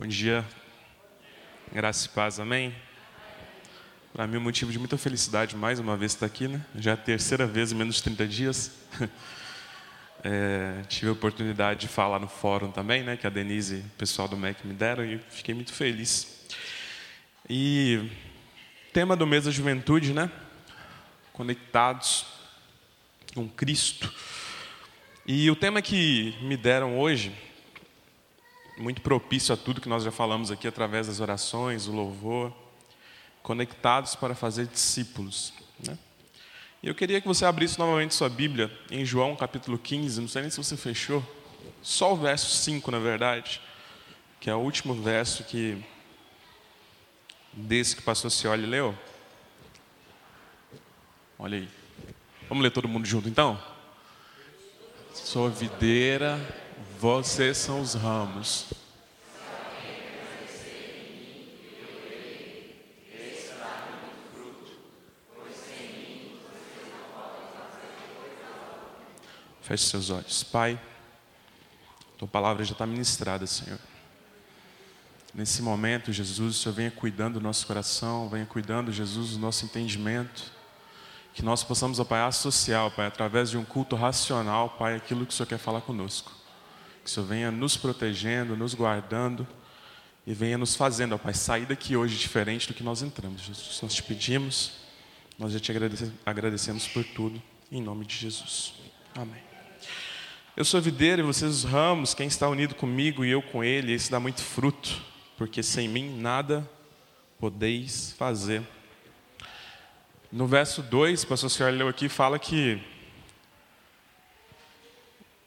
Bom dia, graça e paz, amém? Para mim, é um motivo de muita felicidade mais uma vez estar aqui, né? Já é a terceira vez em menos de 30 dias. É, tive a oportunidade de falar no fórum também, né? Que a Denise e o pessoal do MEC me deram e fiquei muito feliz. E tema do mês da juventude, né? Conectados com Cristo. E o tema que me deram hoje muito propício a tudo que nós já falamos aqui através das orações, o louvor, conectados para fazer discípulos. Né? E eu queria que você abrisse novamente sua Bíblia em João capítulo 15, não sei nem se você fechou, só o verso 5, na verdade, que é o último verso que desse que passou se olha e leu. Olha aí. Vamos ler todo mundo junto então? Sou videira vocês são os ramos. Feche seus olhos. Pai, tua palavra já está ministrada, Senhor. Nesse momento, Jesus, o Senhor venha cuidando do nosso coração, venha cuidando, Jesus, do nosso entendimento. Que nós possamos, ó Pai, associar, Pai, através de um culto racional, Pai, aquilo que o Senhor quer falar conosco. O Senhor venha nos protegendo, nos guardando e venha nos fazendo, ó Pai, sair daqui hoje diferente do que nós entramos. Jesus, nós te pedimos, nós já te agradecemos por tudo, em nome de Jesus. Amém. Eu sou videiro e vocês os ramos, quem está unido comigo e eu com ele, esse dá muito fruto, porque sem mim nada podeis fazer. No verso 2, o pastor senhor leu aqui, fala que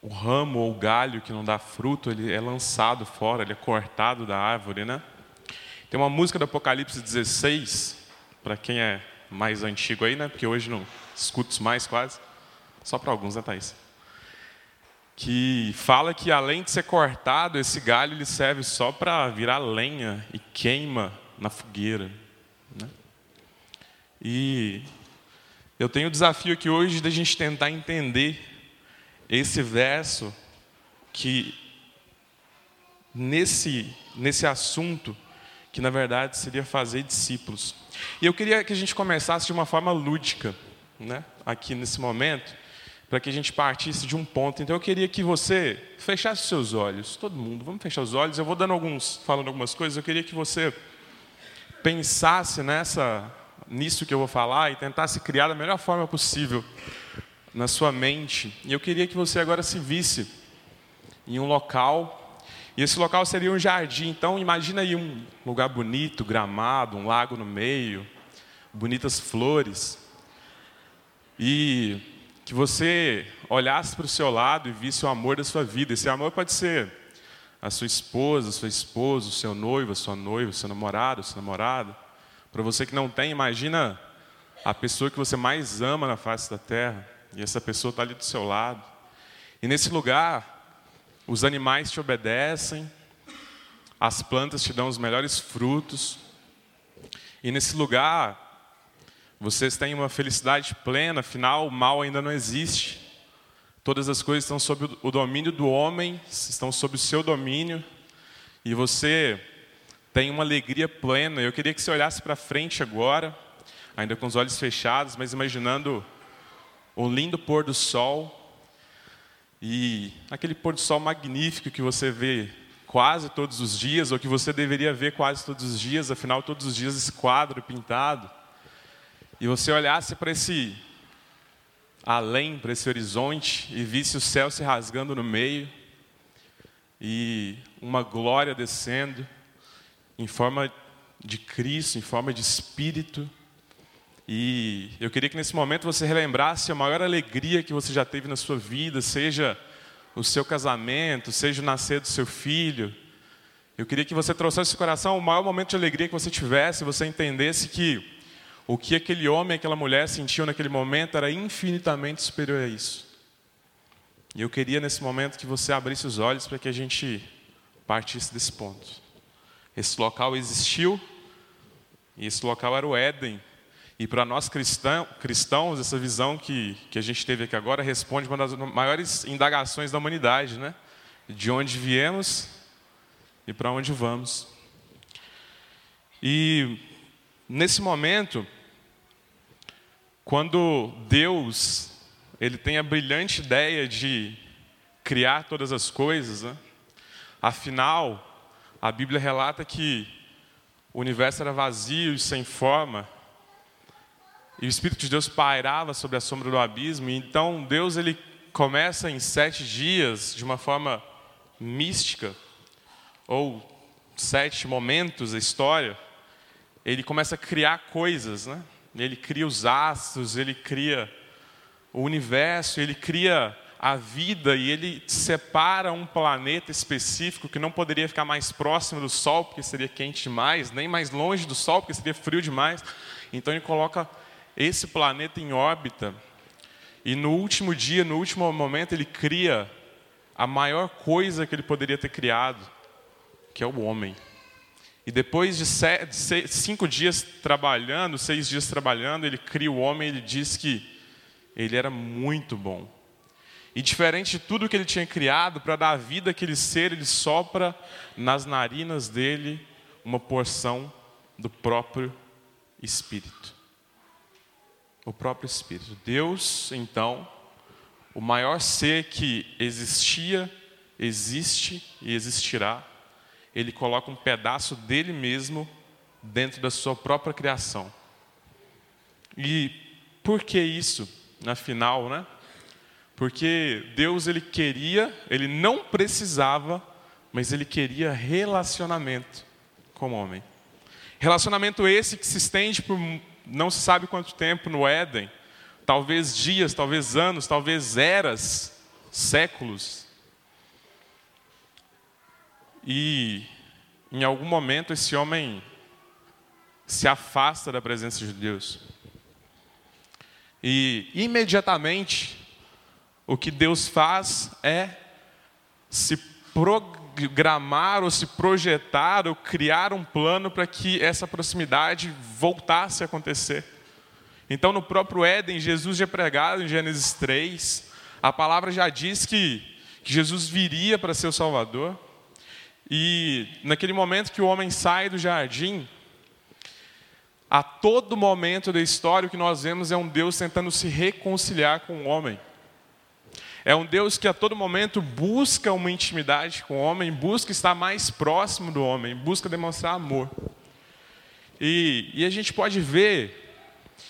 o ramo ou o galho que não dá fruto, ele é lançado fora, ele é cortado da árvore, né? Tem uma música do Apocalipse 16, para quem é mais antigo aí, né? Porque hoje não escuto mais quase, só para alguns, né, Thaís? Que fala que além de ser cortado, esse galho ele serve só para virar lenha e queima na fogueira, né? E eu tenho o desafio aqui hoje da gente tentar entender esse verso que nesse nesse assunto que na verdade seria fazer discípulos. E eu queria que a gente começasse de uma forma lúdica, né? Aqui nesse momento, para que a gente partisse de um ponto. Então eu queria que você fechasse seus olhos, todo mundo, vamos fechar os olhos. Eu vou dando alguns, falando algumas coisas. Eu queria que você pensasse nessa nisso que eu vou falar e tentasse criar da melhor forma possível na sua mente. E eu queria que você agora se visse em um local. E esse local seria um jardim. Então imagina aí um lugar bonito, gramado, um lago no meio, bonitas flores. E que você olhasse para o seu lado e visse o amor da sua vida. Esse amor pode ser a sua esposa, seu esposo, o seu noivo, a sua noiva, o seu namorado, o seu namorado. Para você que não tem, imagina a pessoa que você mais ama na face da terra. E essa pessoa está ali do seu lado. E nesse lugar, os animais te obedecem, as plantas te dão os melhores frutos. E nesse lugar, vocês têm uma felicidade plena, afinal, o mal ainda não existe. Todas as coisas estão sob o domínio do homem, estão sob o seu domínio. E você tem uma alegria plena. Eu queria que você olhasse para frente agora, ainda com os olhos fechados, mas imaginando o lindo pôr do sol e aquele pôr do sol magnífico que você vê quase todos os dias, ou que você deveria ver quase todos os dias, afinal, todos os dias esse quadro pintado, e você olhasse para esse além, para esse horizonte, e visse o céu se rasgando no meio, e uma glória descendo, em forma de Cristo, em forma de Espírito, e eu queria que nesse momento você relembrasse a maior alegria que você já teve na sua vida, seja o seu casamento, seja o nascer do seu filho. Eu queria que você trouxesse ao coração o maior momento de alegria que você tivesse, você entendesse que o que aquele homem aquela mulher sentiam naquele momento era infinitamente superior a isso. E eu queria nesse momento que você abrisse os olhos para que a gente partisse desse ponto. Esse local existiu, e esse local era o Éden, e para nós cristão, cristãos, essa visão que, que a gente teve aqui agora responde uma das maiores indagações da humanidade, né? De onde viemos e para onde vamos. E nesse momento, quando Deus ele tem a brilhante ideia de criar todas as coisas, né? afinal, a Bíblia relata que o universo era vazio e sem forma, e o Espírito de Deus pairava sobre a sombra do abismo, e então Deus ele começa em sete dias, de uma forma mística, ou sete momentos da história, ele começa a criar coisas, né? Ele cria os astros, ele cria o universo, ele cria a vida e ele separa um planeta específico que não poderia ficar mais próximo do Sol, porque seria quente demais, nem mais longe do Sol, porque seria frio demais. Então ele coloca esse planeta em órbita. E no último dia, no último momento, ele cria a maior coisa que ele poderia ter criado, que é o homem. E depois de sete, cinco dias trabalhando, seis dias trabalhando, ele cria o homem. Ele diz que ele era muito bom. E diferente de tudo que ele tinha criado, para dar vida àquele ser, ele sopra nas narinas dele uma porção do próprio Espírito. O próprio Espírito. Deus, então, o maior ser que existia, existe e existirá, ele coloca um pedaço dele mesmo dentro da sua própria criação. E por que isso? Afinal, né? Porque Deus ele queria, ele não precisava, mas ele queria relacionamento com o homem. Relacionamento esse que se estende por não se sabe quanto tempo no Éden, talvez dias, talvez anos, talvez eras, séculos. E em algum momento esse homem se afasta da presença de Deus. E imediatamente o que Deus faz é se programar ou se projetar ou criar um plano para que essa proximidade voltasse a acontecer. Então, no próprio Éden, Jesus já pregado em Gênesis 3, a palavra já diz que, que Jesus viria para ser o Salvador. E naquele momento que o homem sai do jardim, a todo momento da história, o que nós vemos é um Deus tentando se reconciliar com o homem. É um Deus que a todo momento busca uma intimidade com o homem, busca estar mais próximo do homem, busca demonstrar amor. E, e a gente pode ver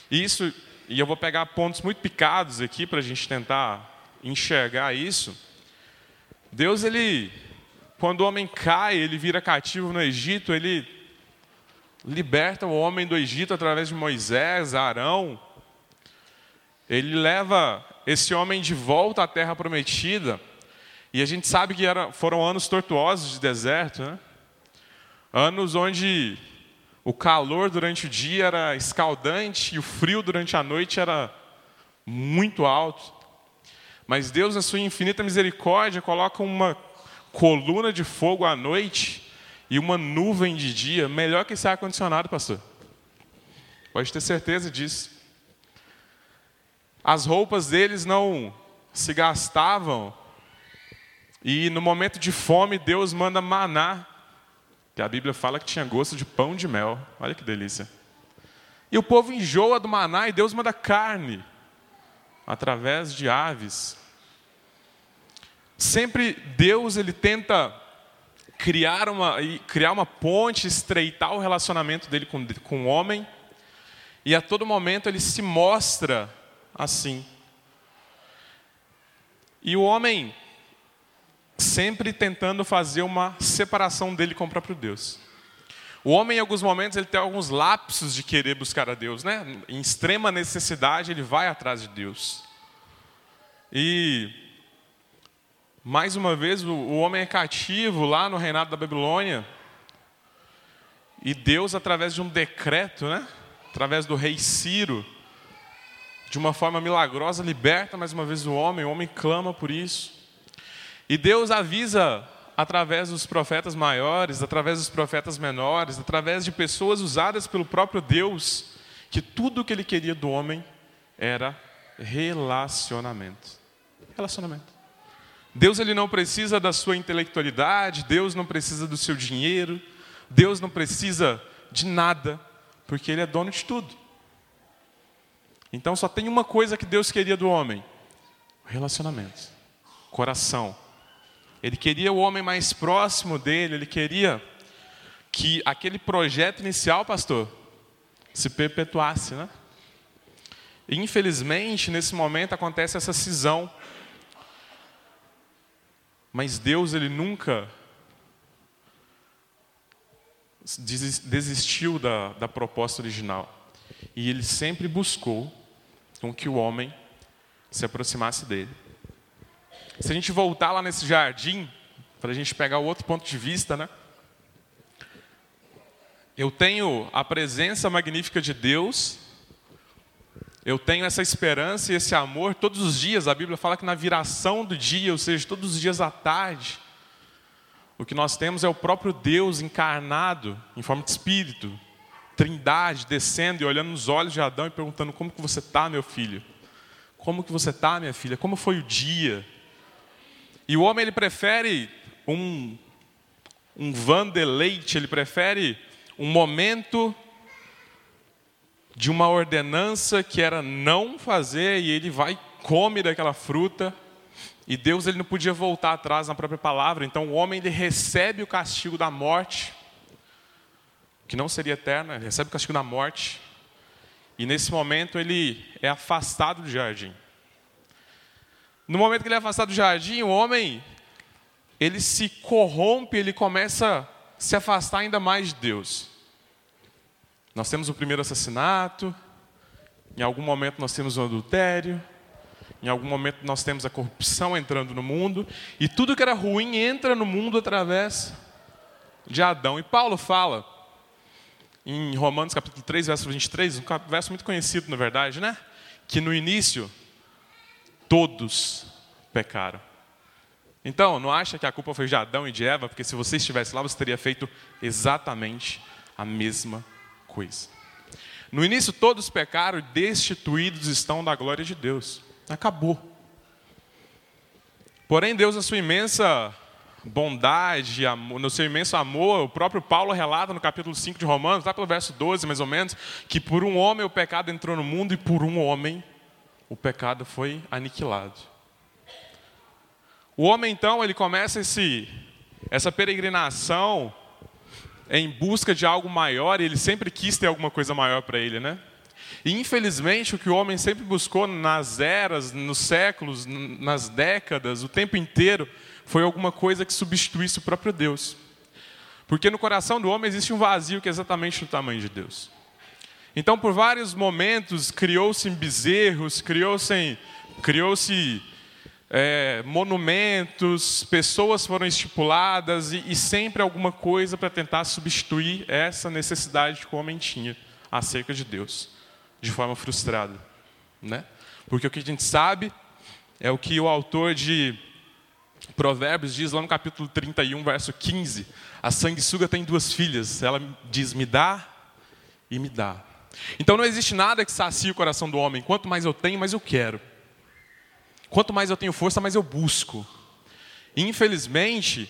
isso, e eu vou pegar pontos muito picados aqui para a gente tentar enxergar isso. Deus, ele, quando o homem cai, ele vira cativo no Egito, ele liberta o homem do Egito através de Moisés, Arão. Ele leva esse homem de volta à terra prometida. E a gente sabe que era, foram anos tortuosos de deserto, né? anos onde o calor durante o dia era escaldante e o frio durante a noite era muito alto. Mas Deus, na sua infinita misericórdia, coloca uma coluna de fogo à noite e uma nuvem de dia, melhor que esse ar-condicionado, pastor. Pode ter certeza disso. As roupas deles não se gastavam, e no momento de fome, Deus manda maná, que a Bíblia fala que tinha gosto de pão de mel. Olha que delícia. E o povo enjoa do maná e Deus manda carne, através de aves. Sempre Deus ele tenta criar uma, criar uma ponte, estreitar o relacionamento dele com, com o homem, e a todo momento ele se mostra assim. E o homem sempre tentando fazer uma separação dele com o próprio Deus. O homem, em alguns momentos, ele tem alguns lapsos de querer buscar a Deus, né? Em extrema necessidade, ele vai atrás de Deus. E mais uma vez, o, homem é cativo lá no reinado da Babilônia. E Deus, através de um decreto, né? através do rei Ciro, de uma forma milagrosa, liberta mais uma vez o homem, o homem clama por isso. E Deus avisa através dos profetas maiores, através dos profetas menores, através de pessoas usadas pelo próprio Deus, que tudo o que ele queria do homem era relacionamento. Relacionamento. Deus ele não precisa da sua intelectualidade, Deus não precisa do seu dinheiro, Deus não precisa de nada, porque ele é dono de tudo. Então só tem uma coisa que Deus queria do homem: relacionamento, coração. Ele queria o homem mais próximo dele, ele queria que aquele projeto inicial, pastor, se perpetuasse, né? Infelizmente, nesse momento acontece essa cisão. Mas Deus, ele nunca desistiu da, da proposta original. E ele sempre buscou com que o homem se aproximasse dele. Se a gente voltar lá nesse jardim, para a gente pegar o outro ponto de vista, né? Eu tenho a presença magnífica de Deus, eu tenho essa esperança e esse amor todos os dias. A Bíblia fala que na viração do dia, ou seja, todos os dias à tarde, o que nós temos é o próprio Deus encarnado em forma de espírito, trindade, descendo e olhando nos olhos de Adão e perguntando: Como que você está, meu filho? Como que você está, minha filha? Como foi o dia? E o homem ele prefere um, um van de leite, ele prefere um momento de uma ordenança que era não fazer e ele vai come daquela fruta e Deus ele não podia voltar atrás na própria palavra então o homem ele recebe o castigo da morte que não seria eterna ele recebe o castigo da morte e nesse momento ele é afastado do jardim no momento que ele é afastado do jardim o homem ele se corrompe ele começa se afastar ainda mais de Deus. Nós temos o primeiro assassinato, em algum momento nós temos o adultério, em algum momento nós temos a corrupção entrando no mundo, e tudo que era ruim entra no mundo através de Adão. E Paulo fala, em Romanos capítulo 3, verso 23, um verso muito conhecido, na verdade, né? Que no início, todos pecaram. Então, não acha que a culpa foi de Adão e de Eva, porque se você estivesse lá, você teria feito exatamente a mesma coisa. No início, todos pecaram destituídos estão da glória de Deus. Acabou. Porém, Deus, na sua imensa bondade, no seu imenso amor, o próprio Paulo relata no capítulo 5 de Romanos, lá pelo verso 12 mais ou menos, que por um homem o pecado entrou no mundo e por um homem o pecado foi aniquilado. O homem então, ele começa esse, essa peregrinação em busca de algo maior, e ele sempre quis ter alguma coisa maior para ele, né? E infelizmente o que o homem sempre buscou nas eras, nos séculos, nas décadas, o tempo inteiro, foi alguma coisa que substituísse o próprio Deus. Porque no coração do homem existe um vazio que é exatamente do tamanho de Deus. Então, por vários momentos, criou-se bezerros, criou-se criou-se é, monumentos, pessoas foram estipuladas e, e sempre alguma coisa para tentar substituir essa necessidade que o homem tinha acerca de Deus, de forma frustrada, né? Porque o que a gente sabe é o que o autor de Provérbios diz lá no capítulo 31, verso 15: A sanguessuga tem duas filhas, ela diz: Me dá e me dá. Então não existe nada que sacie o coração do homem. Quanto mais eu tenho, mais eu quero. Quanto mais eu tenho força, mais eu busco. Infelizmente,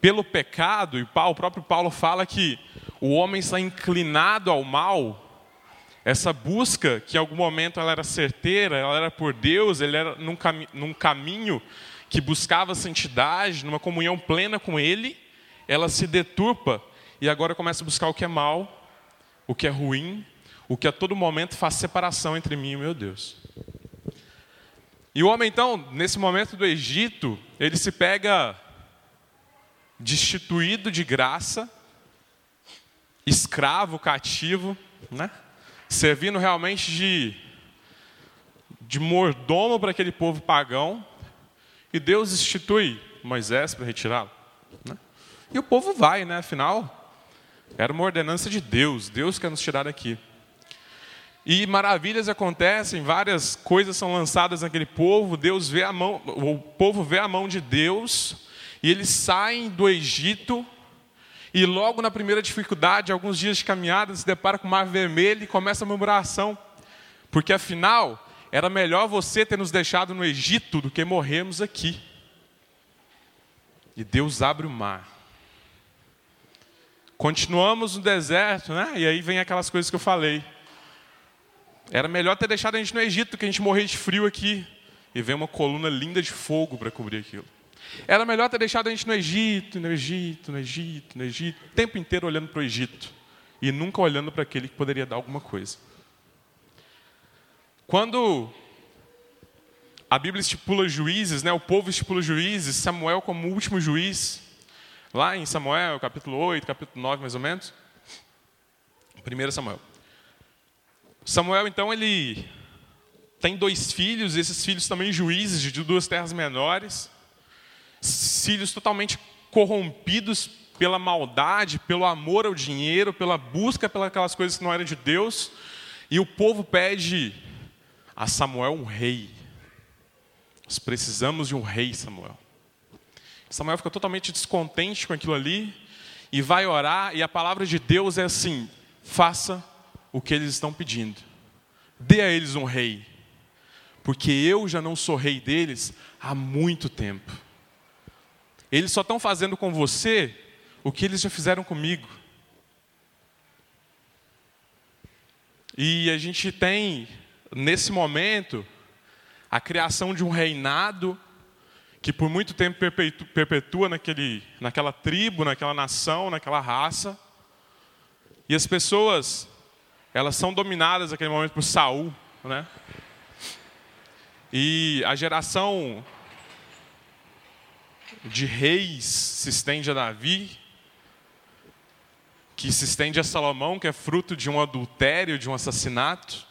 pelo pecado, e o próprio Paulo fala que o homem está inclinado ao mal, essa busca, que em algum momento ela era certeira, ela era por Deus, ele era num, num caminho que buscava santidade, numa comunhão plena com Ele, ela se deturpa e agora começa a buscar o que é mal, o que é ruim, o que a todo momento faz separação entre mim e meu Deus. E o homem, então, nesse momento do Egito, ele se pega destituído de graça, escravo, cativo, né? servindo realmente de, de mordomo para aquele povo pagão, e Deus institui Moisés para retirá-lo. Né? E o povo vai, né? afinal, era uma ordenança de Deus, Deus quer nos tirar daqui. E maravilhas acontecem, várias coisas são lançadas naquele povo, Deus vê a mão, o povo vê a mão de Deus, e eles saem do Egito, e logo na primeira dificuldade, alguns dias de caminhada, se depara com o mar vermelho e começa a murmuração. Porque afinal, era melhor você ter nos deixado no Egito do que morrermos aqui. E Deus abre o mar. Continuamos no deserto, né? E aí vem aquelas coisas que eu falei. Era melhor ter deixado a gente no Egito, que a gente morrer de frio aqui. E vem uma coluna linda de fogo para cobrir aquilo. Era melhor ter deixado a gente no Egito, no Egito, no Egito, no Egito, o tempo inteiro olhando para o Egito e nunca olhando para aquele que poderia dar alguma coisa. Quando a Bíblia estipula juízes, né, o povo estipula juízes, Samuel como último juiz, lá em Samuel, capítulo 8, capítulo 9 mais ou menos, 1 Samuel. Samuel, então, ele tem dois filhos, esses filhos também juízes de duas terras menores, filhos totalmente corrompidos pela maldade, pelo amor ao dinheiro, pela busca pelas coisas que não eram de Deus, e o povo pede a Samuel um rei. Nós precisamos de um rei, Samuel. Samuel fica totalmente descontente com aquilo ali e vai orar, e a palavra de Deus é assim: faça o que eles estão pedindo, dê a eles um rei, porque eu já não sou rei deles há muito tempo. Eles só estão fazendo com você o que eles já fizeram comigo. E a gente tem, nesse momento, a criação de um reinado que por muito tempo perpetua naquele, naquela tribo, naquela nação, naquela raça. E as pessoas, elas são dominadas naquele momento por Saul, né? E a geração de reis se estende a Davi, que se estende a Salomão, que é fruto de um adultério, de um assassinato,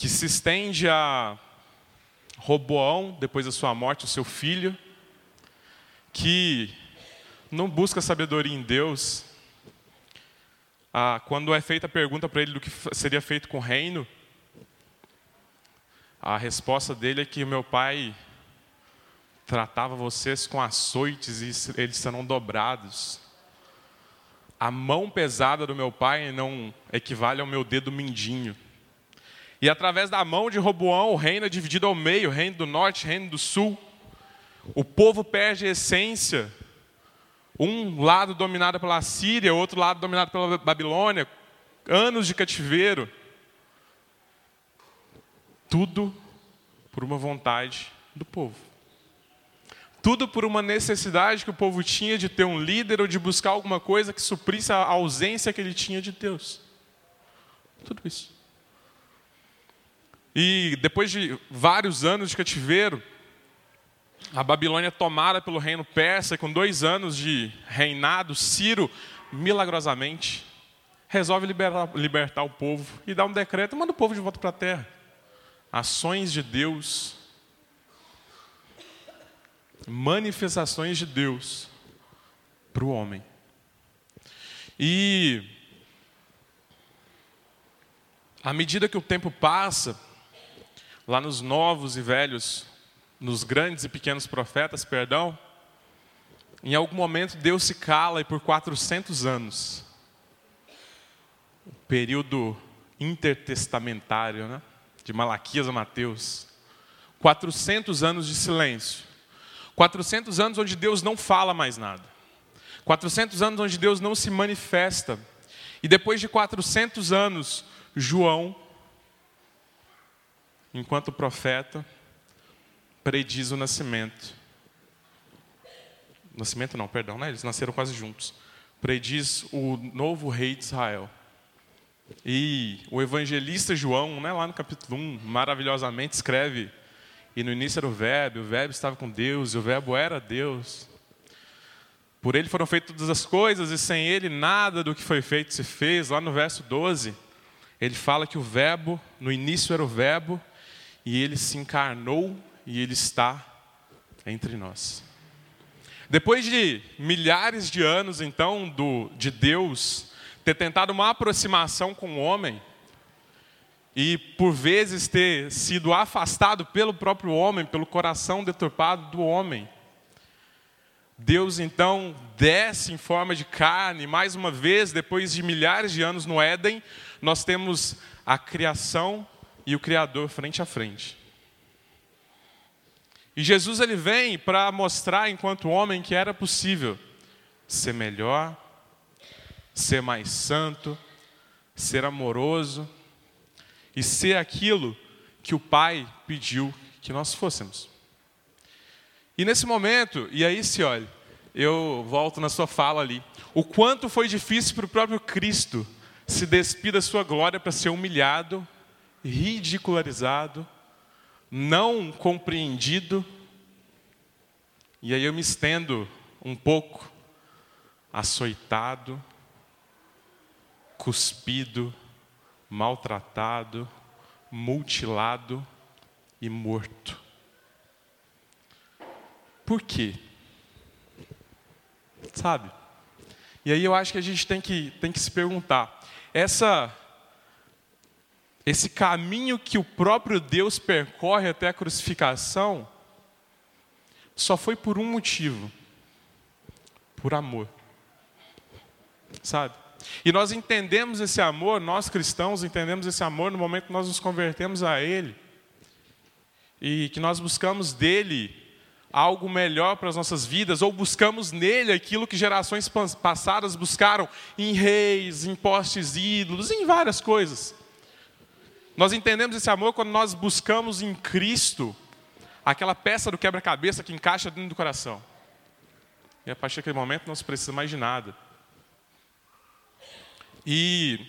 que se estende a Roboão, depois da sua morte, o seu filho, que não busca sabedoria em Deus. Ah, quando é feita a pergunta para ele do que seria feito com o reino, a resposta dele é que meu pai tratava vocês com açoites e eles serão dobrados a mão pesada do meu pai não equivale ao meu dedo mindinho. E através da mão de Roboão, o reino é dividido ao meio, reino do norte, reino do sul. O povo perde a essência. Um lado dominado pela Síria, outro lado dominado pela Babilônia. Anos de cativeiro. Tudo por uma vontade do povo. Tudo por uma necessidade que o povo tinha de ter um líder ou de buscar alguma coisa que suprisse a ausência que ele tinha de Deus. Tudo isso. E depois de vários anos de cativeiro, a Babilônia é tomada pelo reino persa, com dois anos de reinado, Ciro, milagrosamente, resolve libertar, libertar o povo e dá um decreto, manda o povo de volta para a terra. Ações de Deus manifestações de Deus para o homem. E à medida que o tempo passa, lá nos novos e velhos, nos grandes e pequenos profetas, perdão, em algum momento Deus se cala e por 400 anos, o período intertestamentário, né? de Malaquias a Mateus, 400 anos de silêncio. 400 anos onde Deus não fala mais nada. 400 anos onde Deus não se manifesta. E depois de 400 anos, João, enquanto profeta, prediz o nascimento. Nascimento não, perdão, né? eles nasceram quase juntos. Prediz o novo rei de Israel. E o evangelista João, né, lá no capítulo 1, maravilhosamente escreve e no início era o Verbo, o Verbo estava com Deus, e o Verbo era Deus. Por ele foram feitas todas as coisas, e sem ele nada do que foi feito se fez. Lá no verso 12, ele fala que o Verbo, no início era o Verbo, e ele se encarnou e ele está entre nós. Depois de milhares de anos, então, do, de Deus ter tentado uma aproximação com o homem, e por vezes ter sido afastado pelo próprio homem, pelo coração deturpado do homem. Deus então desce em forma de carne, mais uma vez, depois de milhares de anos no Éden, nós temos a criação e o Criador frente a frente. E Jesus ele vem para mostrar, enquanto homem, que era possível ser melhor, ser mais santo, ser amoroso e ser aquilo que o Pai pediu que nós fôssemos. E nesse momento, e aí se olha, eu volto na sua fala ali, o quanto foi difícil para o próprio Cristo se despir da sua glória para ser humilhado, ridicularizado, não compreendido. E aí eu me estendo um pouco, açoitado, cuspido, maltratado, mutilado e morto. Por quê? Sabe? E aí eu acho que a gente tem que, tem que se perguntar: essa, esse caminho que o próprio Deus percorre até a crucificação, só foi por um motivo: por amor. Sabe? E nós entendemos esse amor, nós cristãos entendemos esse amor no momento que nós nos convertemos a Ele. E que nós buscamos dele algo melhor para as nossas vidas, ou buscamos nele aquilo que gerações passadas buscaram em reis, em postes ídolos, em várias coisas. Nós entendemos esse amor quando nós buscamos em Cristo aquela peça do quebra-cabeça que encaixa dentro do coração. E a partir daquele momento não se precisa mais de nada. E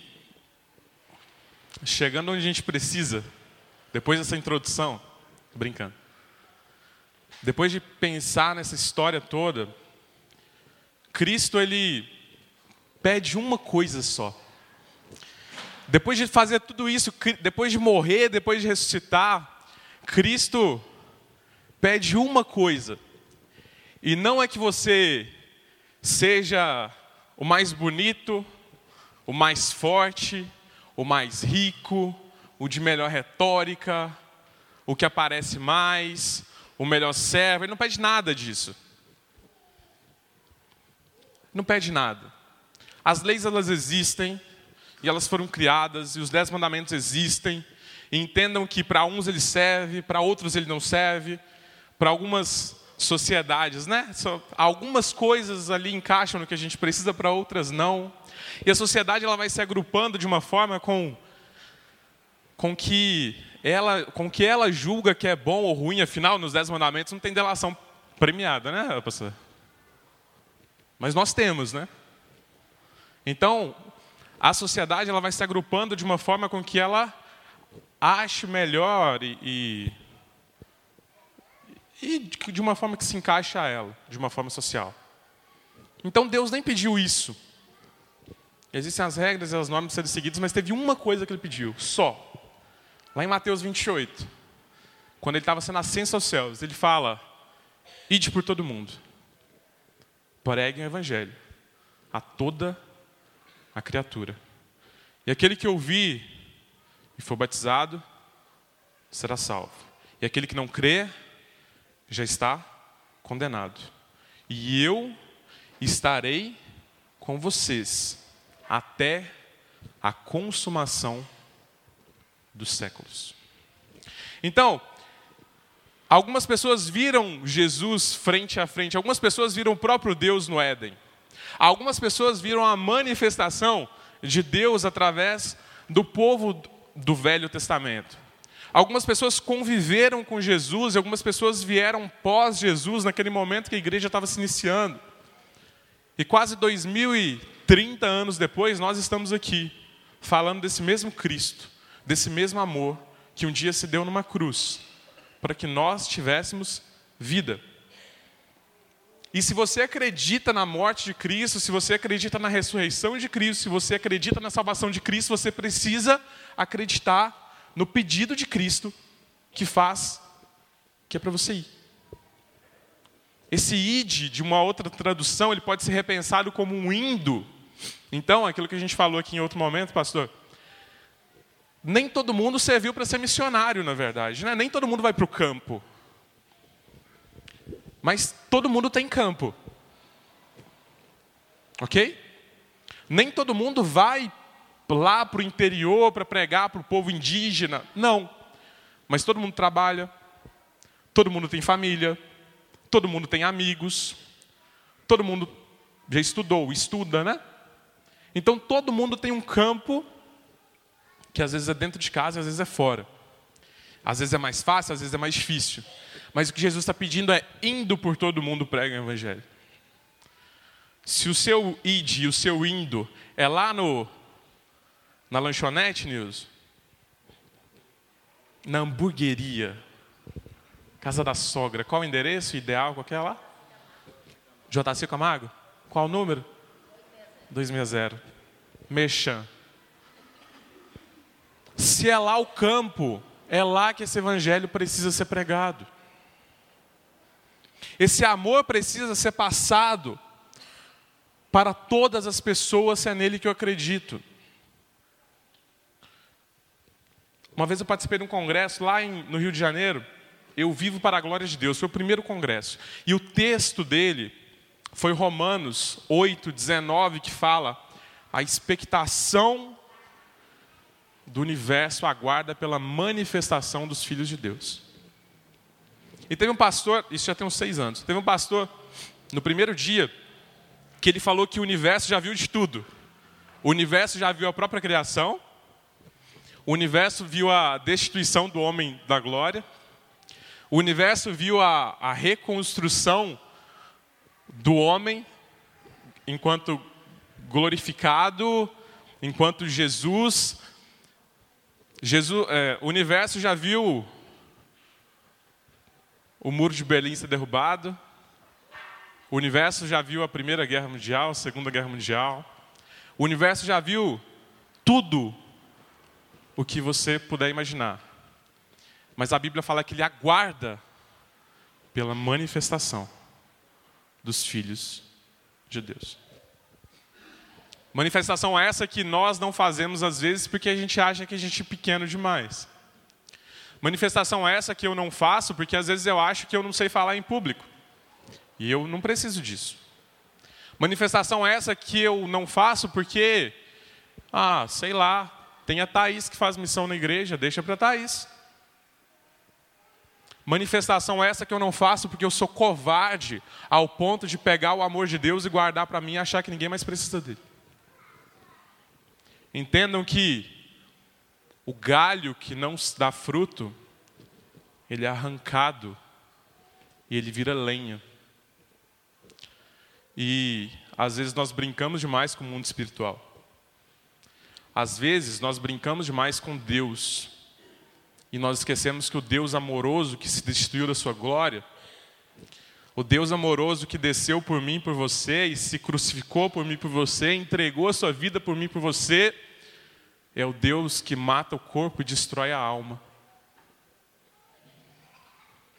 chegando onde a gente precisa, depois dessa introdução, brincando. Depois de pensar nessa história toda, Cristo ele pede uma coisa só. Depois de fazer tudo isso, depois de morrer, depois de ressuscitar, Cristo pede uma coisa. E não é que você seja o mais bonito, o mais forte, o mais rico, o de melhor retórica, o que aparece mais, o melhor servo, ele não pede nada disso. Não pede nada. As leis elas existem e elas foram criadas e os dez mandamentos existem. E entendam que para uns ele serve, para outros ele não serve, para algumas sociedades, né? Algumas coisas ali encaixam no que a gente precisa, para outras não. E a sociedade ela vai se agrupando de uma forma com com que ela, com que ela julga que é bom ou ruim, afinal, nos Dez Mandamentos não tem delação premiada, né, pastor? Mas nós temos, né? Então, a sociedade ela vai se agrupando de uma forma com que ela ache melhor e, e, e de uma forma que se encaixa a ela, de uma forma social. Então Deus nem pediu isso. Existem as regras e as normas serem seguidas, mas teve uma coisa que ele pediu, só. Lá em Mateus 28, quando ele estava sendo ascenso aos céus, ele fala: Ide por todo mundo, preguem o evangelho a toda criatura. E aquele que ouvir e for batizado será salvo. E aquele que não crê já está condenado. E eu estarei com vocês até a consumação dos séculos. Então, algumas pessoas viram Jesus frente a frente, algumas pessoas viram o próprio Deus no Éden. Algumas pessoas viram a manifestação de Deus através do povo do Velho Testamento. Algumas pessoas conviveram com Jesus, algumas pessoas vieram pós Jesus, naquele momento que a igreja estava se iniciando. E quase 2030 anos depois, nós estamos aqui, falando desse mesmo Cristo, desse mesmo amor que um dia se deu numa cruz, para que nós tivéssemos vida. E se você acredita na morte de Cristo, se você acredita na ressurreição de Cristo, se você acredita na salvação de Cristo, você precisa acreditar no pedido de Cristo que faz, que é para você ir. Esse id, de uma outra tradução, ele pode ser repensado como um indo. Então, aquilo que a gente falou aqui em outro momento, pastor, nem todo mundo serviu para ser missionário, na verdade. Né? Nem todo mundo vai para o campo. Mas todo mundo tem campo. Ok? Nem todo mundo vai lá para o interior para pregar para o povo indígena. Não. Mas todo mundo trabalha, todo mundo tem família, todo mundo tem amigos, todo mundo já estudou, estuda, né? Então todo mundo tem um campo que às vezes é dentro de casa, às vezes é fora. Às vezes é mais fácil, às vezes é mais difícil. Mas o que Jesus está pedindo é indo por todo mundo prega o evangelho. Se o seu id e o seu indo é lá no na lanchonete, News, na hamburgueria, casa da sogra, qual o endereço ideal? Qual que é lá? JC Camargo? Qual o número? 260. Mexan. Se é lá o campo, é lá que esse evangelho precisa ser pregado. Esse amor precisa ser passado para todas as pessoas, se é nele que eu acredito. Uma vez eu participei de um congresso lá em, no Rio de Janeiro, Eu Vivo para a Glória de Deus, foi o primeiro congresso. E o texto dele foi Romanos 8, 19, que fala a expectação do universo aguarda pela manifestação dos filhos de Deus. E teve um pastor, isso já tem uns seis anos, teve um pastor, no primeiro dia, que ele falou que o universo já viu de tudo. O universo já viu a própria criação, o universo viu a destituição do homem da glória, o universo viu a, a reconstrução do homem enquanto glorificado, enquanto Jesus Jesus, é, o universo já viu o muro de Berlim ser derrubado, o universo já viu a Primeira Guerra Mundial, a Segunda Guerra Mundial, o universo já viu tudo o que você puder imaginar. Mas a Bíblia fala que ele aguarda pela manifestação dos filhos de Deus. Manifestação essa que nós não fazemos às vezes porque a gente acha que a gente é pequeno demais. Manifestação essa que eu não faço porque às vezes eu acho que eu não sei falar em público. E eu não preciso disso. Manifestação essa que eu não faço porque, ah, sei lá, tem a Thaís que faz missão na igreja, deixa para Thaís. Manifestação essa que eu não faço porque eu sou covarde ao ponto de pegar o amor de Deus e guardar para mim e achar que ninguém mais precisa dele. Entendam que o galho que não dá fruto, ele é arrancado e ele vira lenha. E às vezes nós brincamos demais com o mundo espiritual. Às vezes nós brincamos demais com Deus. E nós esquecemos que o Deus amoroso que se destruiu da sua glória, o Deus amoroso que desceu por mim, por você, e se crucificou por mim, por você, entregou a sua vida por mim, por você, é o Deus que mata o corpo e destrói a alma.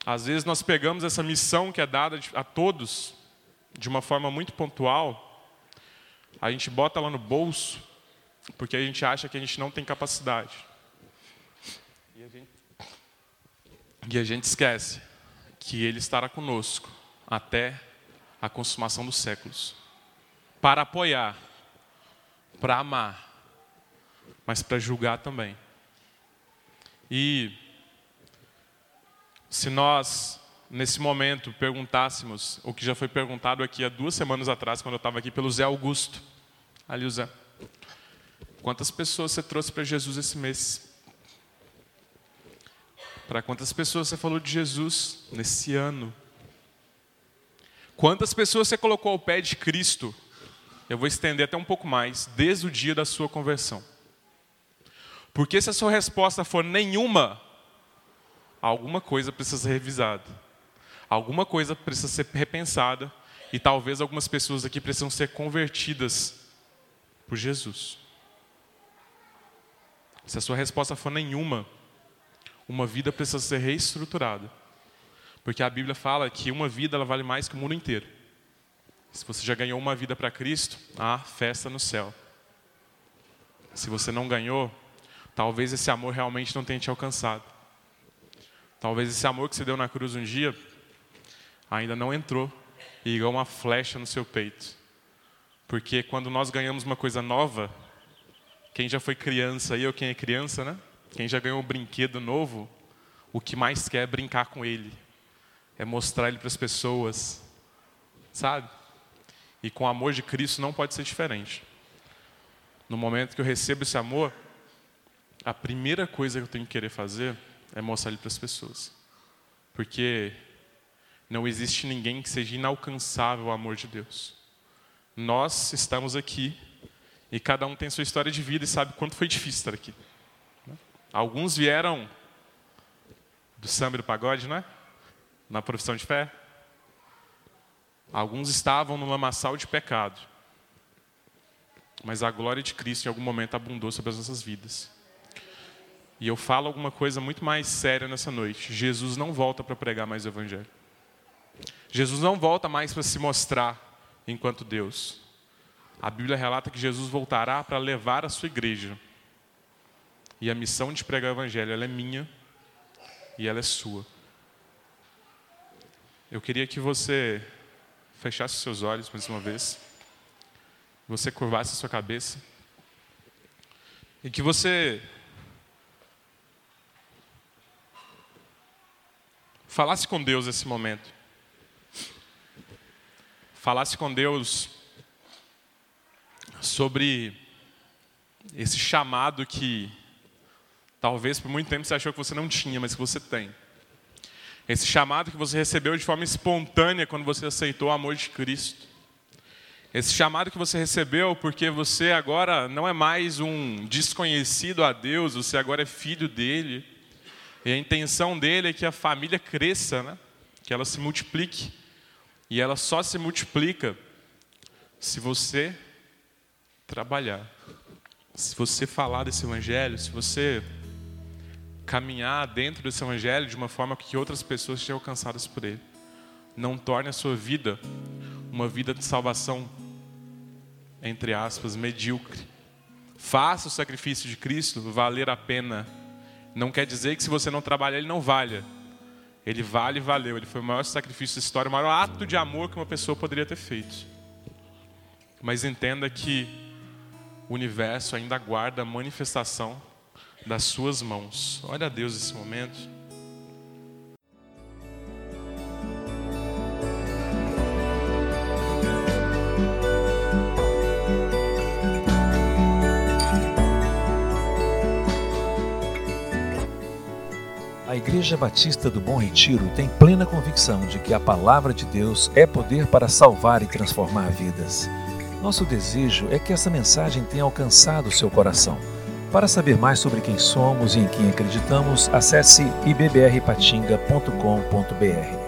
Às vezes nós pegamos essa missão que é dada a todos, de uma forma muito pontual, a gente bota lá no bolso, porque a gente acha que a gente não tem capacidade. E a gente, e a gente esquece que Ele estará conosco até a consumação dos séculos para apoiar, para amar, mas para julgar também. E se nós, nesse momento, perguntássemos o que já foi perguntado aqui há duas semanas atrás, quando eu estava aqui pelo Zé Augusto, ali o Zé, quantas pessoas você trouxe para Jesus esse mês? Para quantas pessoas você falou de Jesus nesse ano? Quantas pessoas você colocou ao pé de Cristo? Eu vou estender até um pouco mais, desde o dia da sua conversão. Porque se a sua resposta for nenhuma, alguma coisa precisa ser revisada. Alguma coisa precisa ser repensada. E talvez algumas pessoas aqui precisam ser convertidas por Jesus. Se a sua resposta for nenhuma, uma vida precisa ser reestruturada. Porque a Bíblia fala que uma vida ela vale mais que o mundo inteiro. Se você já ganhou uma vida para Cristo, há festa no céu. Se você não ganhou, Talvez esse amor realmente não tenha te alcançado. Talvez esse amor que você deu na cruz um dia ainda não entrou e igual uma flecha no seu peito. Porque quando nós ganhamos uma coisa nova, quem já foi criança aí ou quem é criança, né? Quem já ganhou um brinquedo novo, o que mais quer é brincar com ele. É mostrar Ele para as pessoas, sabe? E com o amor de Cristo não pode ser diferente. No momento que eu recebo esse amor, a primeira coisa que eu tenho que querer fazer é mostrar Ele para as pessoas. Porque não existe ninguém que seja inalcançável ao amor de Deus. Nós estamos aqui e cada um tem sua história de vida e sabe quanto foi difícil estar aqui. Alguns vieram do samba e do pagode, né? Na profissão de fé. Alguns estavam no lamaçal de pecado. Mas a glória de Cristo em algum momento abundou sobre as nossas vidas. E eu falo alguma coisa muito mais séria nessa noite. Jesus não volta para pregar mais o Evangelho. Jesus não volta mais para se mostrar enquanto Deus. A Bíblia relata que Jesus voltará para levar a sua igreja. E a missão de pregar o Evangelho, ela é minha e ela é sua. Eu queria que você fechasse seus olhos mais uma vez, você curvasse sua cabeça e que você falasse com Deus nesse momento. Falasse com Deus sobre esse chamado que talvez por muito tempo você achou que você não tinha, mas que você tem. Esse chamado que você recebeu de forma espontânea quando você aceitou o amor de Cristo. Esse chamado que você recebeu porque você agora não é mais um desconhecido a Deus, você agora é filho dele. E a intenção dele é que a família cresça, né? que ela se multiplique. E ela só se multiplica se você trabalhar. Se você falar desse evangelho, se você caminhar dentro desse evangelho de uma forma que outras pessoas sejam alcançadas por ele. Não torne a sua vida uma vida de salvação, entre aspas, medíocre. Faça o sacrifício de Cristo valer a pena. Não quer dizer que se você não trabalhar, ele não valha. Ele vale e valeu. Ele foi o maior sacrifício da história, o maior ato de amor que uma pessoa poderia ter feito. Mas entenda que o universo ainda aguarda a manifestação das suas mãos. Olha a Deus nesse momento. A Igreja Batista do Bom Retiro tem plena convicção de que a palavra de Deus é poder para salvar e transformar vidas. Nosso desejo é que essa mensagem tenha alcançado seu coração. Para saber mais sobre quem somos e em quem acreditamos, acesse ibbrpatinga.com.br.